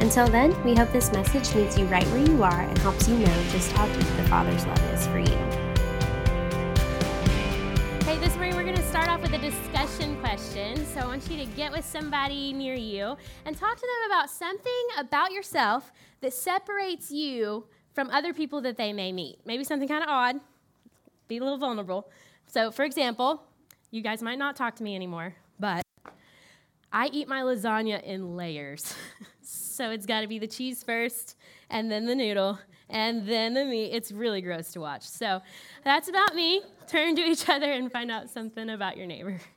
Until then, we hope this message meets you right where you are and helps you know just how deep the Father's love is for you. Hey, this morning we're going to start off with a discussion question. So I want you to get with somebody near you and talk to them about something about yourself that separates you from other people that they may meet. Maybe something kind of odd, be a little vulnerable. So, for example, you guys might not talk to me anymore, but I eat my lasagna in layers. so it's got to be the cheese first, and then the noodle, and then the meat. It's really gross to watch. So that's about me. Turn to each other and find out something about your neighbor.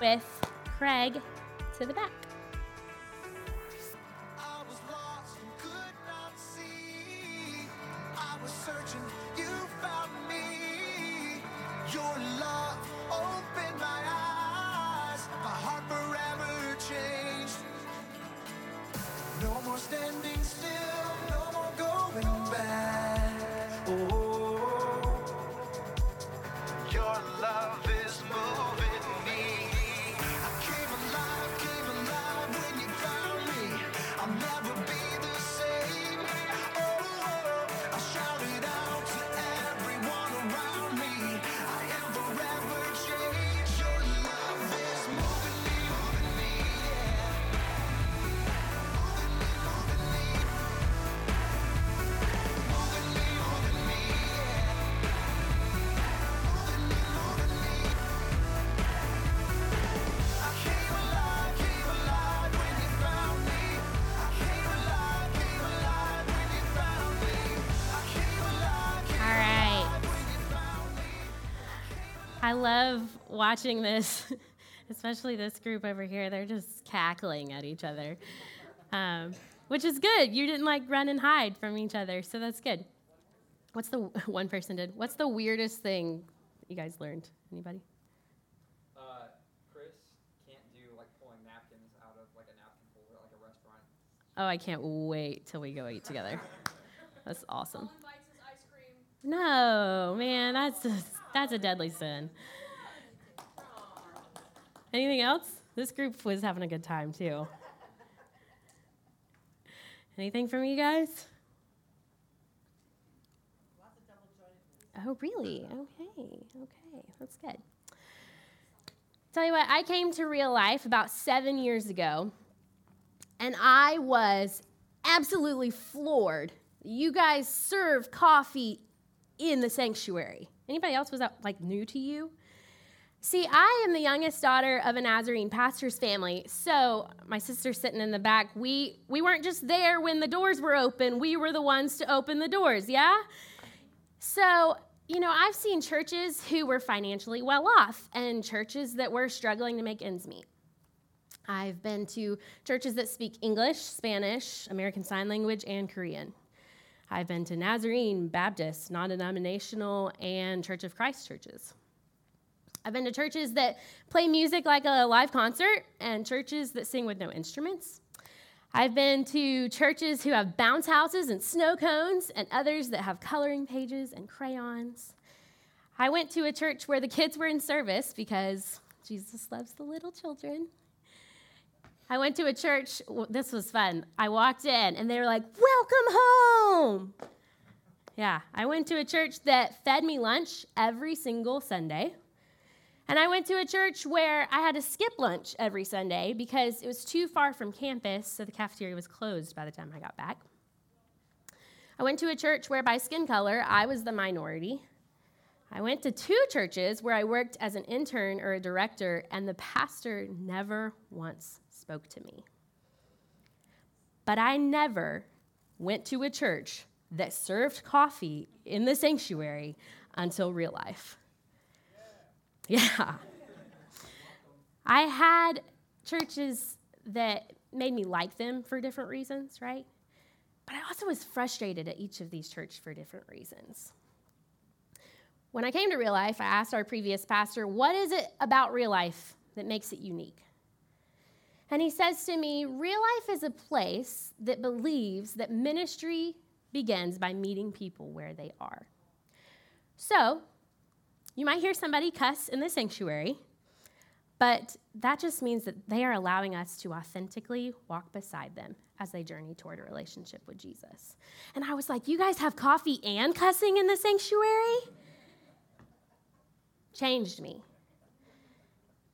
With Craig to the back. I was lost and could not see. I was searching, you found me. I love watching this, especially this group over here. They're just cackling at each other, um, which is good. You didn't like run and hide from each other, so that's good. What's the one person did? What's the weirdest thing you guys learned? Anybody? Uh, Chris can't do like pulling napkins out of like a napkin holder like a restaurant. Oh, I can't wait till we go eat together. That's awesome. No, man, that's a, that's a deadly sin. Anything else? This group was having a good time too. Anything from you guys? Oh, really? Okay, okay, that's good. Tell you what, I came to real life about seven years ago, and I was absolutely floored. You guys serve coffee in the sanctuary. Anybody else was that like new to you? See, I am the youngest daughter of a Nazarene pastor's family. So, my sister's sitting in the back. We we weren't just there when the doors were open. We were the ones to open the doors, yeah? So, you know, I've seen churches who were financially well off and churches that were struggling to make ends meet. I've been to churches that speak English, Spanish, American Sign Language, and Korean. I've been to Nazarene, Baptist, non denominational, and Church of Christ churches. I've been to churches that play music like a live concert and churches that sing with no instruments. I've been to churches who have bounce houses and snow cones and others that have coloring pages and crayons. I went to a church where the kids were in service because Jesus loves the little children. I went to a church, this was fun. I walked in and they were like, Welcome home. Yeah, I went to a church that fed me lunch every single Sunday. And I went to a church where I had to skip lunch every Sunday because it was too far from campus, so the cafeteria was closed by the time I got back. I went to a church where, by skin color, I was the minority. I went to two churches where I worked as an intern or a director, and the pastor never once spoke to me. But I never went to a church that served coffee in the sanctuary until real life. Yeah. I had churches that made me like them for different reasons, right? But I also was frustrated at each of these churches for different reasons. When I came to real life, I asked our previous pastor, What is it about real life that makes it unique? And he says to me, Real life is a place that believes that ministry begins by meeting people where they are. So, you might hear somebody cuss in the sanctuary, but that just means that they are allowing us to authentically walk beside them as they journey toward a relationship with Jesus. And I was like, You guys have coffee and cussing in the sanctuary? Changed me.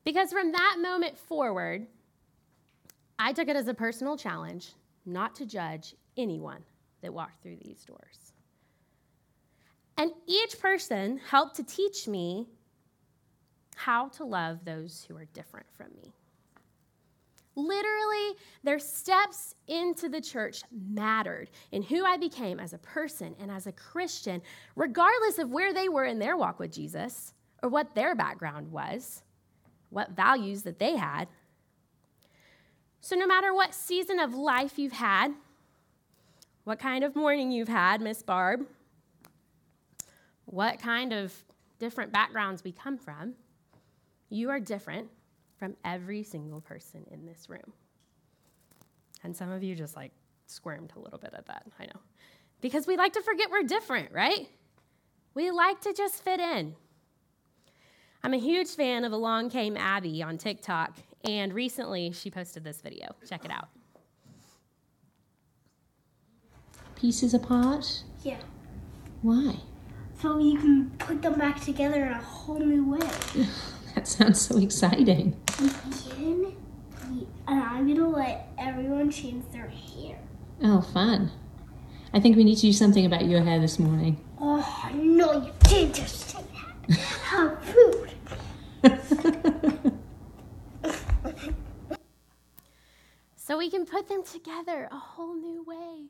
Because from that moment forward, I took it as a personal challenge not to judge anyone that walked through these doors. And each person helped to teach me how to love those who are different from me. Literally, their steps into the church mattered in who I became as a person and as a Christian, regardless of where they were in their walk with Jesus or what their background was, what values that they had. So, no matter what season of life you've had, what kind of morning you've had, Miss Barb, what kind of different backgrounds we come from, you are different from every single person in this room. And some of you just like squirmed a little bit at that, I know. Because we like to forget we're different, right? We like to just fit in. I'm a huge fan of Along Came Abby on TikTok, and recently she posted this video. Check it out. Pieces apart? Yeah. Why? So you can put them back together in a whole new way. That sounds so exciting. Again, and I'm gonna let everyone change their hair. Oh, fun. I think we need to do something about your hair this morning. Oh no, you didn't just say that. How rude. So we can put them together a whole new way.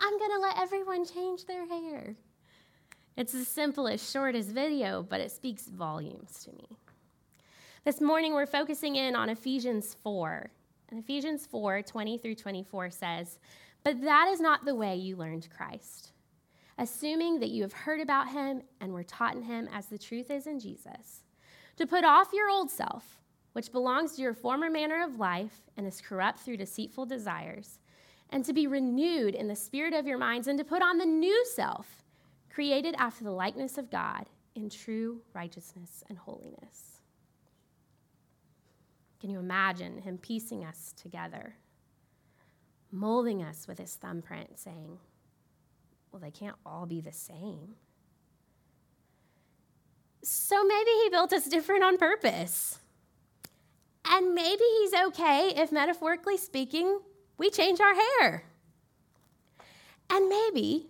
I'm gonna let everyone change their hair. It's as simple as short as video, but it speaks volumes to me. This morning we're focusing in on Ephesians 4. And Ephesians 4 20 through 24 says, But that is not the way you learned Christ. Assuming that you have heard about him and were taught in him as the truth is in Jesus, to put off your old self, which belongs to your former manner of life and is corrupt through deceitful desires, and to be renewed in the spirit of your minds, and to put on the new self, created after the likeness of God in true righteousness and holiness. Can you imagine him piecing us together, molding us with his thumbprint, saying, Well, they can't all be the same. So maybe he built us different on purpose. And maybe he's okay if, metaphorically speaking, we change our hair. And maybe,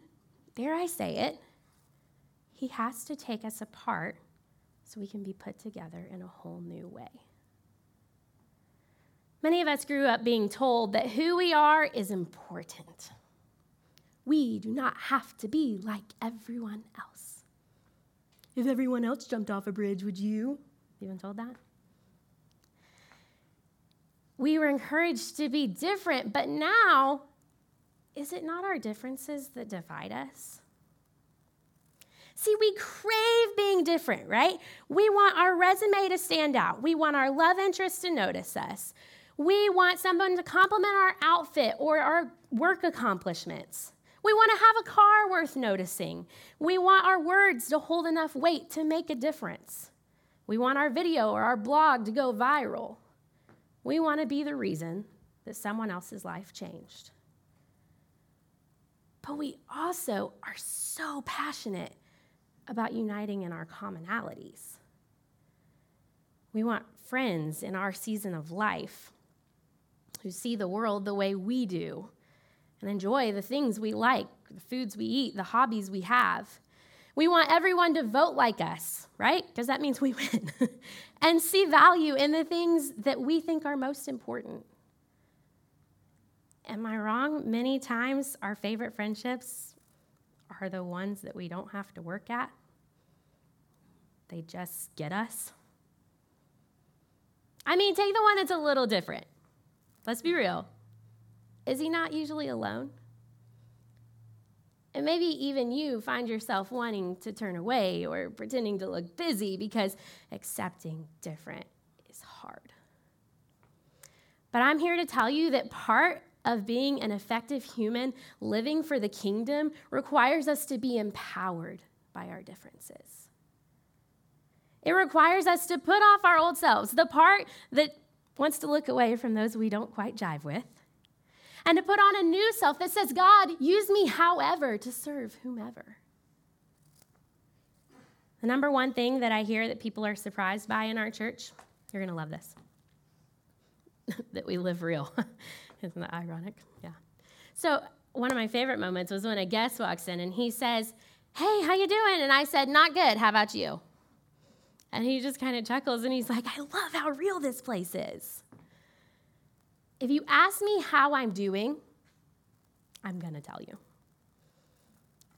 dare I say it, he has to take us apart so we can be put together in a whole new way. Many of us grew up being told that who we are is important. We do not have to be like everyone else. If everyone else jumped off a bridge, would you? You been told that? We were encouraged to be different, but now, is it not our differences that divide us? See, we crave being different, right? We want our resume to stand out. We want our love interest to notice us. We want someone to compliment our outfit or our work accomplishments. We want to have a car worth noticing. We want our words to hold enough weight to make a difference. We want our video or our blog to go viral. We want to be the reason that someone else's life changed. But we also are so passionate about uniting in our commonalities. We want friends in our season of life who see the world the way we do and enjoy the things we like, the foods we eat, the hobbies we have. We want everyone to vote like us, right? Because that means we win. and see value in the things that we think are most important. Am I wrong? Many times our favorite friendships are the ones that we don't have to work at, they just get us. I mean, take the one that's a little different. Let's be real. Is he not usually alone? And maybe even you find yourself wanting to turn away or pretending to look busy because accepting different is hard. But I'm here to tell you that part of being an effective human living for the kingdom requires us to be empowered by our differences. It requires us to put off our old selves, the part that wants to look away from those we don't quite jive with, and to put on a new self that says, God, use me however to serve whomever. The number one thing that I hear that people are surprised by in our church, you're going to love this, that we live real. Isn't that ironic? Yeah. So one of my favorite moments was when a guest walks in and he says, Hey, how you doing? And I said, Not good. How about you? And he just kind of chuckles and he's like, I love how real this place is. If you ask me how I'm doing, I'm going to tell you.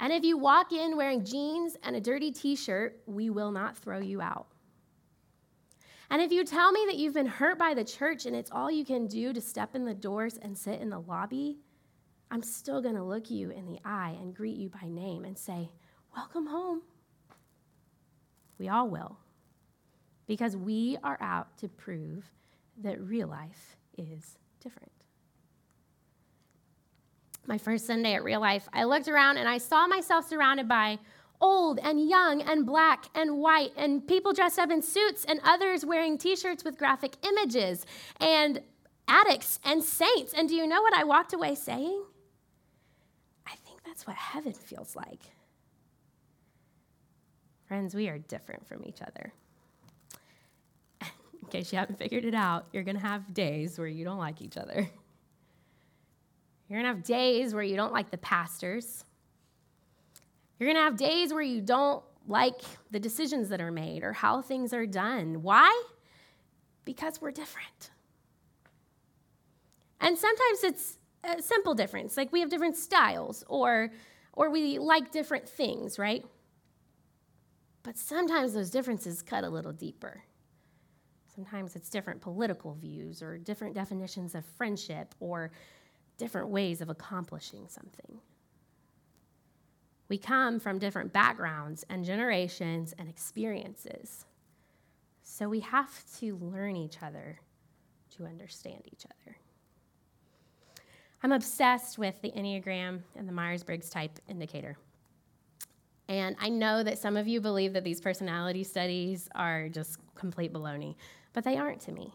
And if you walk in wearing jeans and a dirty t shirt, we will not throw you out. And if you tell me that you've been hurt by the church and it's all you can do to step in the doors and sit in the lobby, I'm still going to look you in the eye and greet you by name and say, Welcome home. We all will because we are out to prove that real life is different. My first Sunday at Real Life, I looked around and I saw myself surrounded by old and young and black and white and people dressed up in suits and others wearing t shirts with graphic images and addicts and saints. And do you know what I walked away saying? I think that's what heaven feels like. Friends, we are different from each other case you haven't figured it out, you're going to have days where you don't like each other. You're going to have days where you don't like the pastors. You're going to have days where you don't like the decisions that are made or how things are done. Why? Because we're different. And sometimes it's a simple difference, like we have different styles or or we like different things, right? But sometimes those differences cut a little deeper. Sometimes it's different political views or different definitions of friendship or different ways of accomplishing something. We come from different backgrounds and generations and experiences. So we have to learn each other to understand each other. I'm obsessed with the Enneagram and the Myers Briggs type indicator. And I know that some of you believe that these personality studies are just complete baloney but they aren't to me.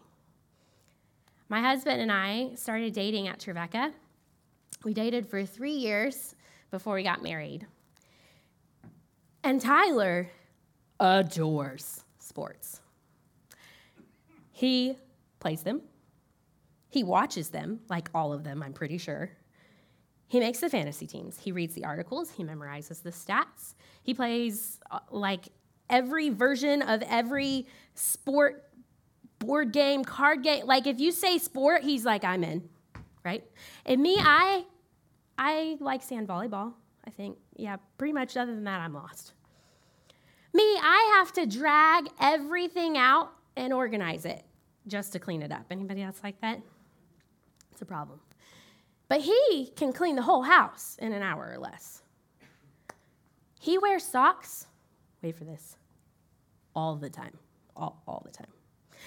My husband and I started dating at Trevecca. We dated for three years before we got married. And Tyler adores sports. He plays them, he watches them, like all of them, I'm pretty sure. He makes the fantasy teams. He reads the articles. He memorizes the stats. He plays uh, like every version of every sport board game, card game. Like if you say sport, he's like, I'm in, right? And me, I, I like sand volleyball. I think, yeah, pretty much. Other than that, I'm lost. Me, I have to drag everything out and organize it just to clean it up. Anybody else like that? It's a problem. But he can clean the whole house in an hour or less. He wears socks, wait for this, all the time, all, all the time.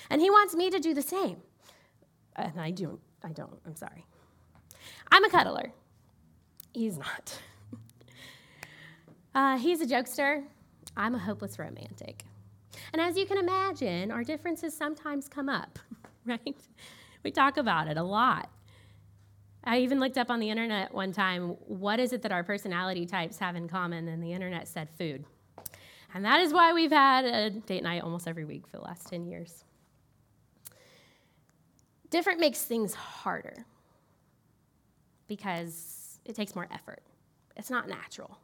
And he wants me to do the same. And I don't, I don't, I'm sorry. I'm a cuddler. He's not. uh, he's a jokester. I'm a hopeless romantic. And as you can imagine, our differences sometimes come up, right? We talk about it a lot. I even looked up on the internet one time what is it that our personality types have in common? And the internet said food. And that is why we've had a date night almost every week for the last 10 years. Different makes things harder because it takes more effort. It's not natural.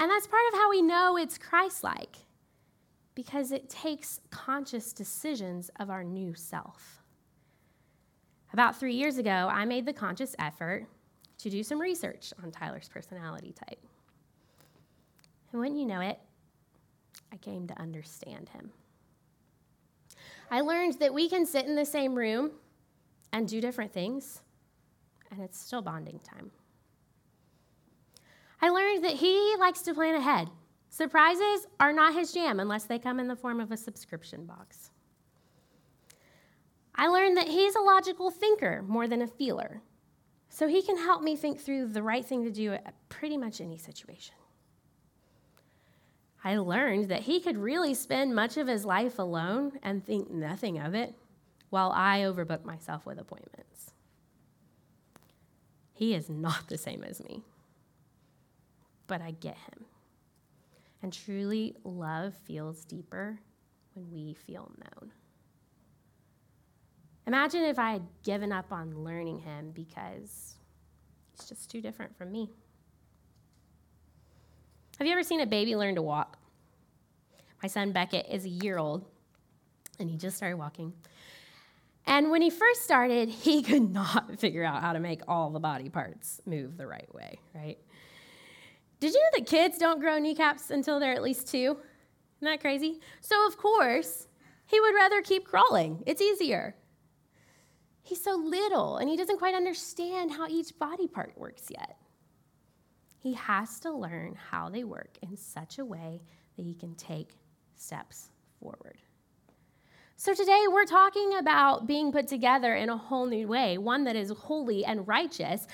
And that's part of how we know it's Christ like because it takes conscious decisions of our new self. About three years ago, I made the conscious effort to do some research on Tyler's personality type. And when you know it, I came to understand him. I learned that we can sit in the same room and do different things, and it's still bonding time. I learned that he likes to plan ahead. Surprises are not his jam unless they come in the form of a subscription box. I learned that he's a logical thinker more than a feeler. So he can help me think through the right thing to do at pretty much any situation. I learned that he could really spend much of his life alone and think nothing of it while I overbook myself with appointments. He is not the same as me, but I get him. And truly, love feels deeper when we feel known. Imagine if I had given up on learning him because he's just too different from me. Have you ever seen a baby learn to walk? My son Beckett is a year old, and he just started walking. And when he first started, he could not figure out how to make all the body parts move the right way, right? Did you know that kids don't grow kneecaps until they're at least two? Isn't that crazy? So, of course, he would rather keep crawling. It's easier. He's so little and he doesn't quite understand how each body part works yet. He has to learn how they work in such a way that he can take steps forward. So, today we're talking about being put together in a whole new way, one that is holy and righteous.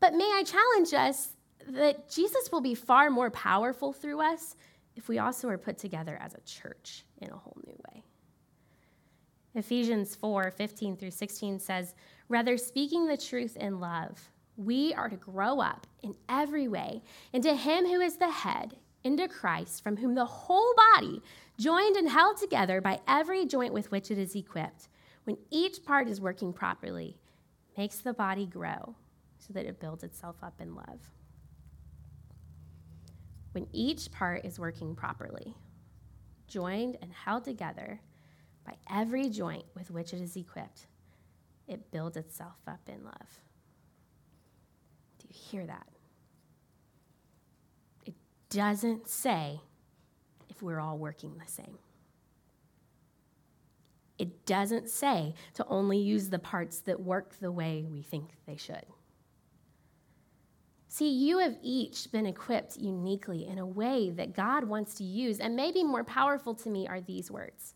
But may I challenge us that Jesus will be far more powerful through us if we also are put together as a church in a whole new way. Ephesians 4 15 through 16 says, Rather, speaking the truth in love, we are to grow up in every way into Him who is the head, into Christ, from whom the whole body, joined and held together by every joint with which it is equipped, when each part is working properly, makes the body grow so that it builds itself up in love. When each part is working properly, joined and held together, by every joint with which it is equipped, it builds itself up in love. Do you hear that? Doesn't say if we're all working the same. It doesn't say to only use the parts that work the way we think they should. See, you have each been equipped uniquely in a way that God wants to use, and maybe more powerful to me are these words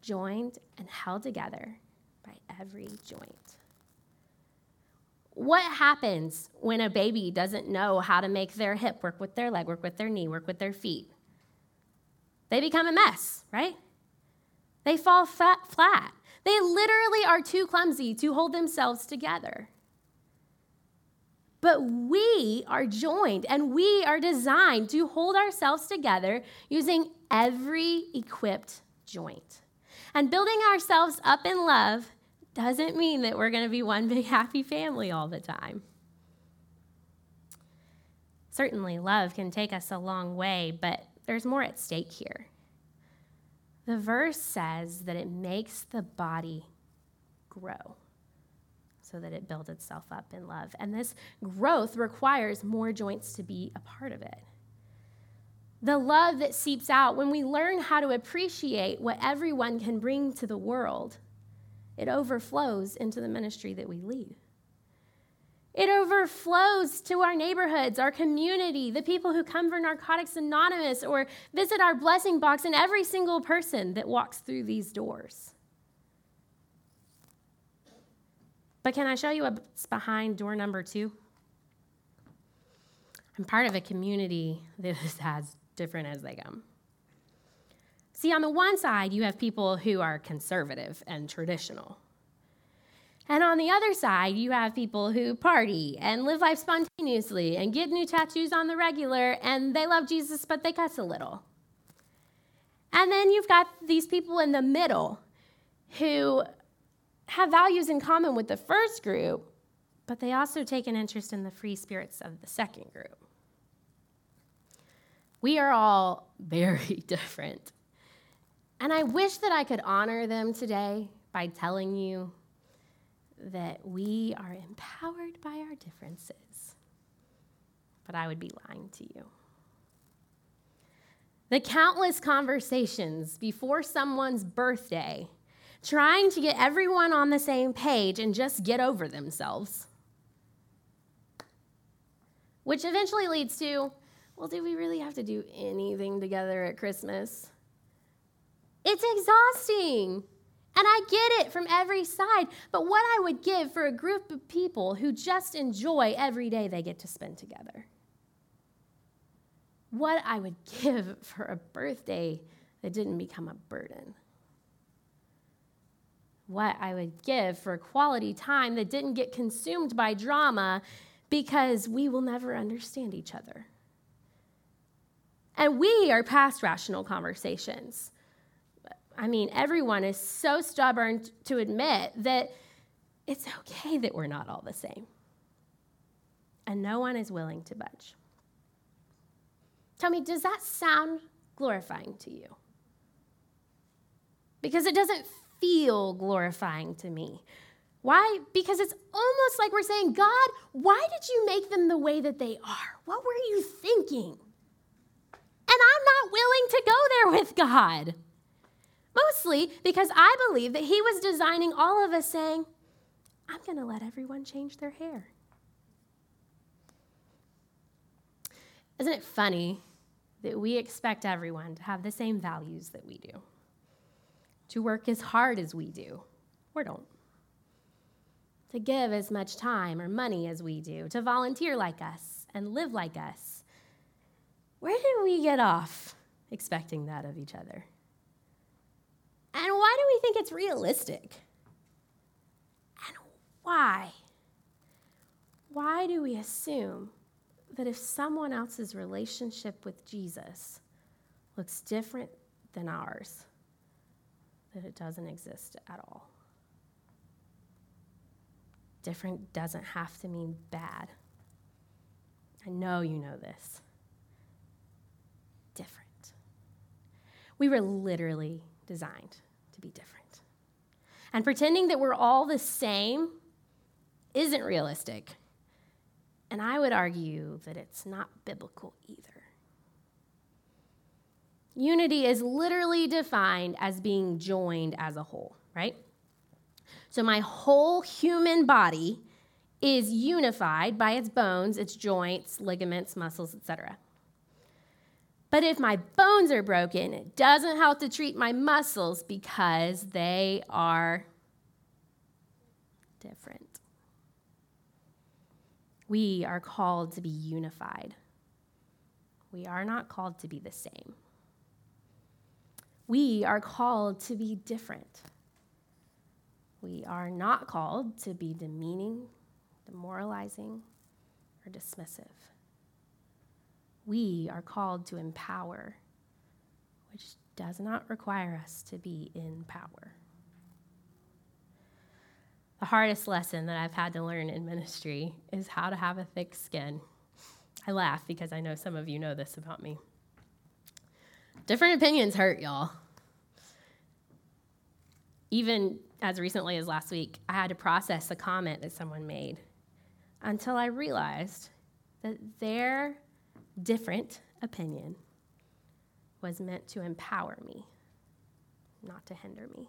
joined and held together by every joint. What happens when a baby doesn't know how to make their hip work with their leg, work with their knee, work with their feet? They become a mess, right? They fall flat. They literally are too clumsy to hold themselves together. But we are joined and we are designed to hold ourselves together using every equipped joint. And building ourselves up in love doesn't mean that we're going to be one big happy family all the time. Certainly, love can take us a long way, but there's more at stake here. The verse says that it makes the body grow so that it builds itself up in love. And this growth requires more joints to be a part of it the love that seeps out when we learn how to appreciate what everyone can bring to the world, it overflows into the ministry that we lead. It overflows to our neighborhoods, our community, the people who come for Narcotics Anonymous or visit our blessing box, and every single person that walks through these doors. But can I show you what's behind door number two? I'm part of a community that has different as they come. See, on the one side, you have people who are conservative and traditional. And on the other side, you have people who party and live life spontaneously and get new tattoos on the regular, and they love Jesus, but they cuss a little. And then you've got these people in the middle who have values in common with the first group, but they also take an interest in the free spirits of the second group. We are all very different. And I wish that I could honor them today by telling you that we are empowered by our differences. But I would be lying to you. The countless conversations before someone's birthday, trying to get everyone on the same page and just get over themselves which eventually leads to well, do we really have to do anything together at Christmas? It's exhausting. And I get it from every side. But what I would give for a group of people who just enjoy every day they get to spend together. What I would give for a birthday that didn't become a burden. What I would give for a quality time that didn't get consumed by drama because we will never understand each other. And we are past rational conversations. I mean, everyone is so stubborn to admit that it's okay that we're not all the same. And no one is willing to budge. Tell me, does that sound glorifying to you? Because it doesn't feel glorifying to me. Why? Because it's almost like we're saying, God, why did you make them the way that they are? What were you thinking? And I'm not willing to go there with God. Mostly because I believe that He was designing all of us saying, I'm going to let everyone change their hair. Isn't it funny that we expect everyone to have the same values that we do? To work as hard as we do, or don't. To give as much time or money as we do, to volunteer like us and live like us. Where did we get off expecting that of each other? And why do we think it's realistic? And why? Why do we assume that if someone else's relationship with Jesus looks different than ours, that it doesn't exist at all? Different doesn't have to mean bad. I know you know this. Different. We were literally designed to be different. And pretending that we're all the same isn't realistic. And I would argue that it's not biblical either. Unity is literally defined as being joined as a whole, right? So my whole human body is unified by its bones, its joints, ligaments, muscles, etc. But if my bones are broken, it doesn't help to treat my muscles because they are different. We are called to be unified. We are not called to be the same. We are called to be different. We are not called to be demeaning, demoralizing, or dismissive we are called to empower, which does not require us to be in power. The hardest lesson that I've had to learn in ministry is how to have a thick skin. I laugh because I know some of you know this about me. Different opinions hurt, y'all. Even as recently as last week, I had to process a comment that someone made until I realized that their different opinion was meant to empower me, not to hinder me.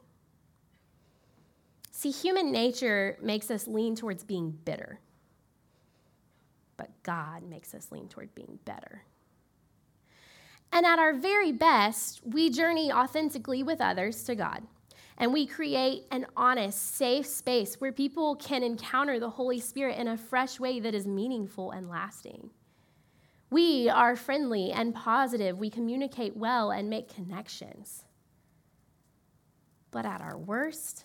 See, human nature makes us lean towards being bitter, but God makes us lean toward being better. And at our very best, we journey authentically with others to God. And we create an honest, safe space where people can encounter the Holy Spirit in a fresh way that is meaningful and lasting. We are friendly and positive. We communicate well and make connections. But at our worst,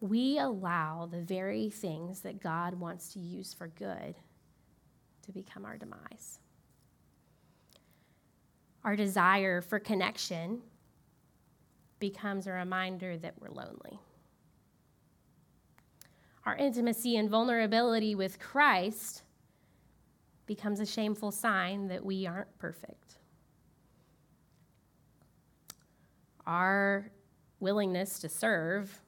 we allow the very things that God wants to use for good to become our demise. Our desire for connection becomes a reminder that we're lonely. Our intimacy and vulnerability with Christ becomes a shameful sign that we aren't perfect. Our willingness to serve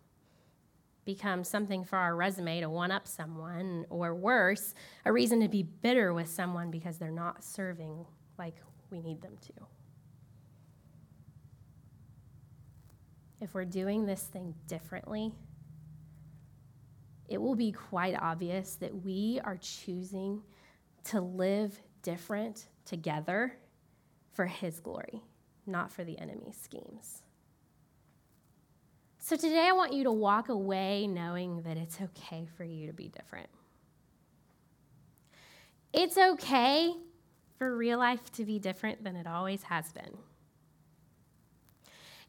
becomes something for our resume to one up someone, or worse, a reason to be bitter with someone because they're not serving like we need them to. If we're doing this thing differently, it will be quite obvious that we are choosing to live different together for His glory, not for the enemy's schemes. So today I want you to walk away knowing that it's okay for you to be different. It's okay for real life to be different than it always has been.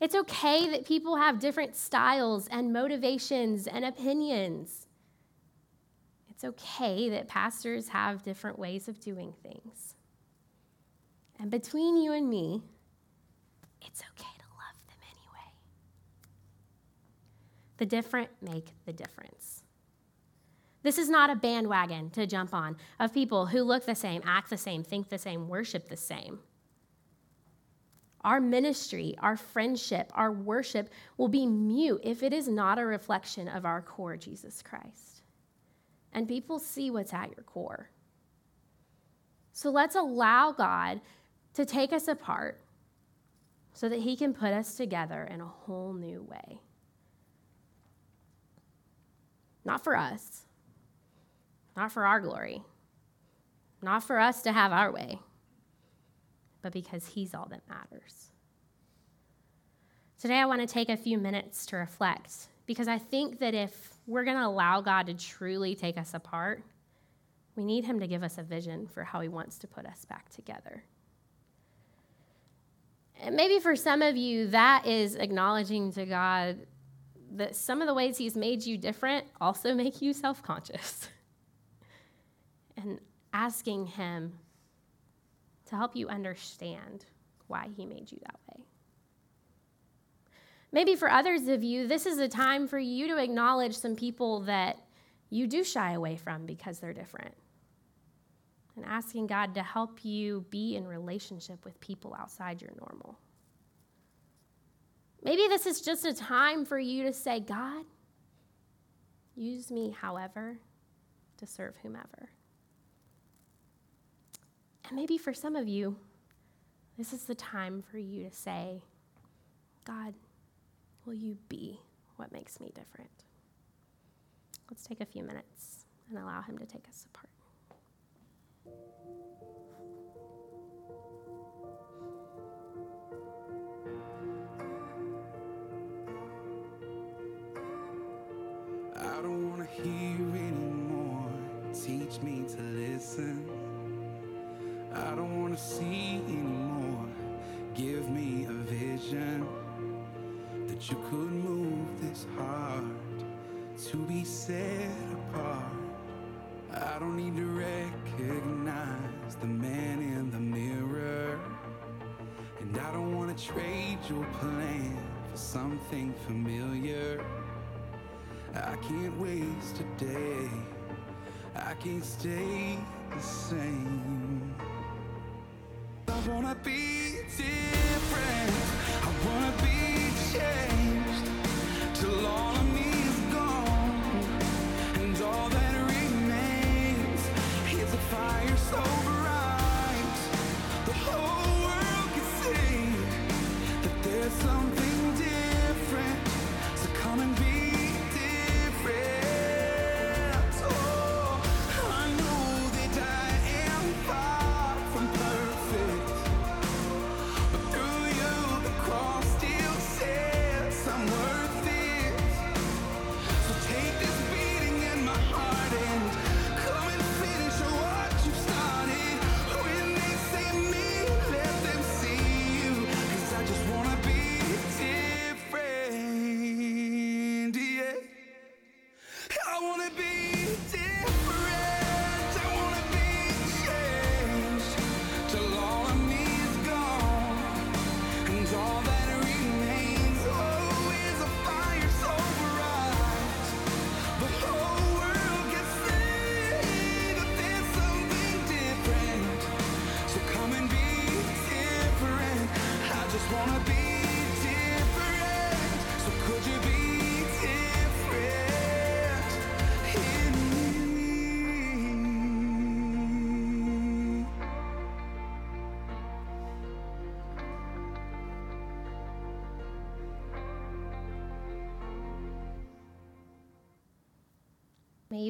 It's okay that people have different styles and motivations and opinions. It's okay that pastors have different ways of doing things. And between you and me, it's okay to love them anyway. The different make the difference. This is not a bandwagon to jump on of people who look the same, act the same, think the same, worship the same. Our ministry, our friendship, our worship will be mute if it is not a reflection of our core, Jesus Christ and people see what's at your core. So let's allow God to take us apart so that He can put us together in a whole new way. Not for us, not for our glory, not for us to have our way, but because He's all that matters. Today, I want to take a few minutes to reflect because I think that if we're going to allow God to truly take us apart, we need Him to give us a vision for how He wants to put us back together. And maybe for some of you, that is acknowledging to God that some of the ways He's made you different also make you self conscious. and asking Him to help you understand why He made you that way. Maybe for others of you, this is a time for you to acknowledge some people that you do shy away from because they're different. And asking God to help you be in relationship with people outside your normal. Maybe this is just a time for you to say, God, use me however to serve whomever. And maybe for some of you, this is the time for you to say, God, will you be what makes me different? Let's take a few minutes and allow Him to take us apart. I don't want to hear anymore. Teach me to listen. I don't want to see anymore. Give me a vision that you could move this heart to be set apart. I don't need to recognize the man in the mirror. And I don't want to trade your plan for something familiar. I can't waste a day. I can't stay the same. I wanna be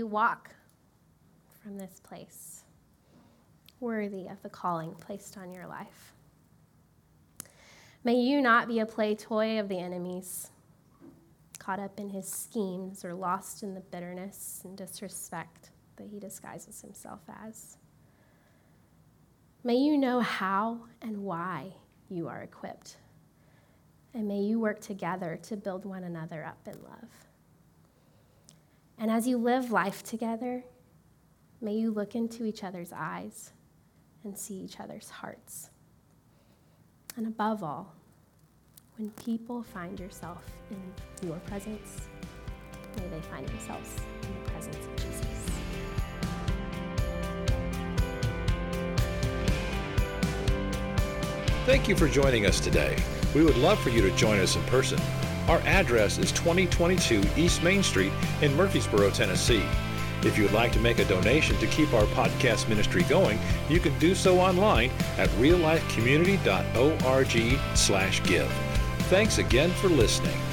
walk from this place worthy of the calling placed on your life. May you not be a play toy of the enemies, caught up in his schemes or lost in the bitterness and disrespect that he disguises himself as. May you know how and why you are equipped. And may you work together to build one another up in love. And as you live life together, may you look into each other's eyes and see each other's hearts. And above all, when people find yourself in your presence, may they find themselves in the presence of Jesus. Thank you for joining us today. We would love for you to join us in person. Our address is 2022 East Main Street in Murfreesboro, Tennessee. If you would like to make a donation to keep our podcast ministry going, you can do so online at reallifecommunity.org/give. Thanks again for listening.